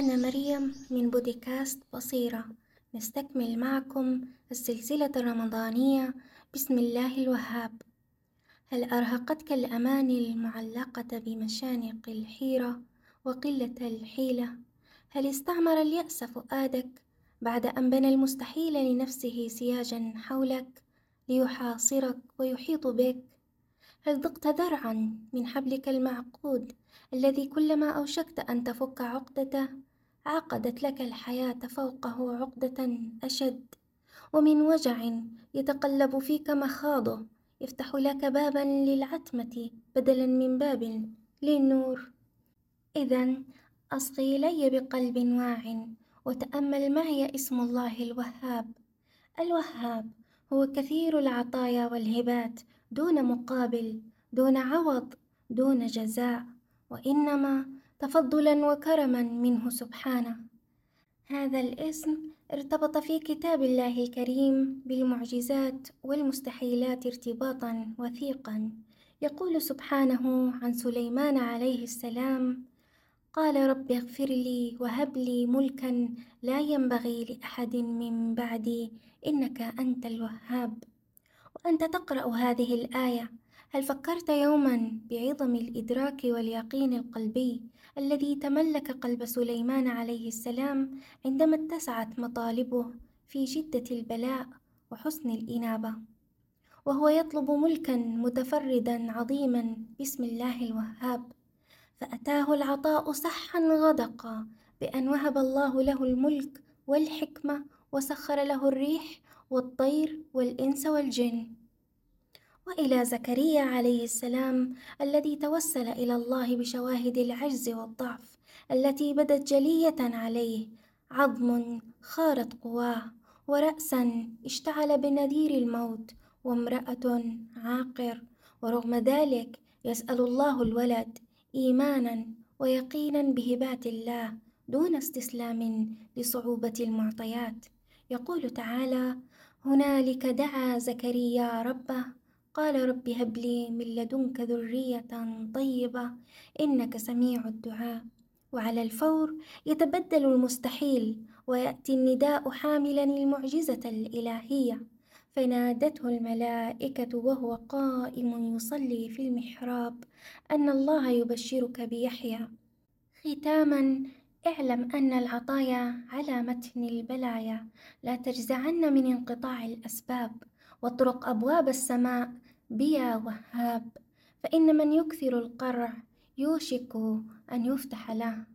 أنا مريم من بودكاست بصيرة نستكمل معكم السلسلة الرمضانية بسم الله الوهاب هل أرهقتك الأماني المعلقة بمشانق الحيرة وقلة الحيلة؟ هل استعمر اليأس فؤادك بعد أن بنى المستحيل لنفسه سياجا حولك ليحاصرك ويحيط بك؟ هل ضقت ذرعا من حبلك المعقود الذي كلما أوشكت أن تفك عقدته عقدت لك الحياة فوقه عقدة أشد ومن وجع يتقلب فيك مخاضه يفتح لك بابا للعتمة بدلا من باب للنور. إذا أصغي إلي بقلب واع وتأمل معي اسم الله الوهاب. الوهاب هو كثير العطايا والهبات دون مقابل دون عوض دون جزاء وإنما تفضلا وكرما منه سبحانه. هذا الاسم ارتبط في كتاب الله الكريم بالمعجزات والمستحيلات ارتباطا وثيقا. يقول سبحانه عن سليمان عليه السلام قال رب اغفر لي وهب لي ملكا لا ينبغي لأحد من بعدي إنك أنت الوهاب. وأنت تقرأ هذه الآية هل فكرت يوما بعظم الإدراك واليقين القلبي الذي تملك قلب سليمان عليه السلام عندما اتسعت مطالبه في شدة البلاء وحسن الإنابة؟ وهو يطلب ملكا متفردا عظيما باسم الله الوهاب فأتاه العطاء سحا غدقا بأن وهب الله له الملك والحكمة وسخر له الريح والطير والإنس والجن. وإلى زكريا عليه السلام الذي توسل إلى الله بشواهد العجز والضعف التي بدت جلية عليه. عظم خارت قواه ورأسا اشتعل بنذير الموت وامرأة عاقر. ورغم ذلك يسأل الله الولد إيمانا ويقينا بهبات الله دون استسلام لصعوبة المعطيات. يقول تعالى هنالك دعا زكريا ربه قال رب هب لي من لدنك ذرية طيبة إنك سميع الدعاء. وعلى الفور يتبدل المستحيل ويأتي النداء حاملا المعجزة الإلهية. فنادته الملائكة وهو قائم يصلي في المحراب أن الله يبشرك بيحيى. ختاما اعلم أن العطايا على متن البلايا. لا تجزعن من انقطاع الأسباب. واطرق أبواب السماء بيا وهاب فإن من يكثر القرع يوشك أن يفتح له.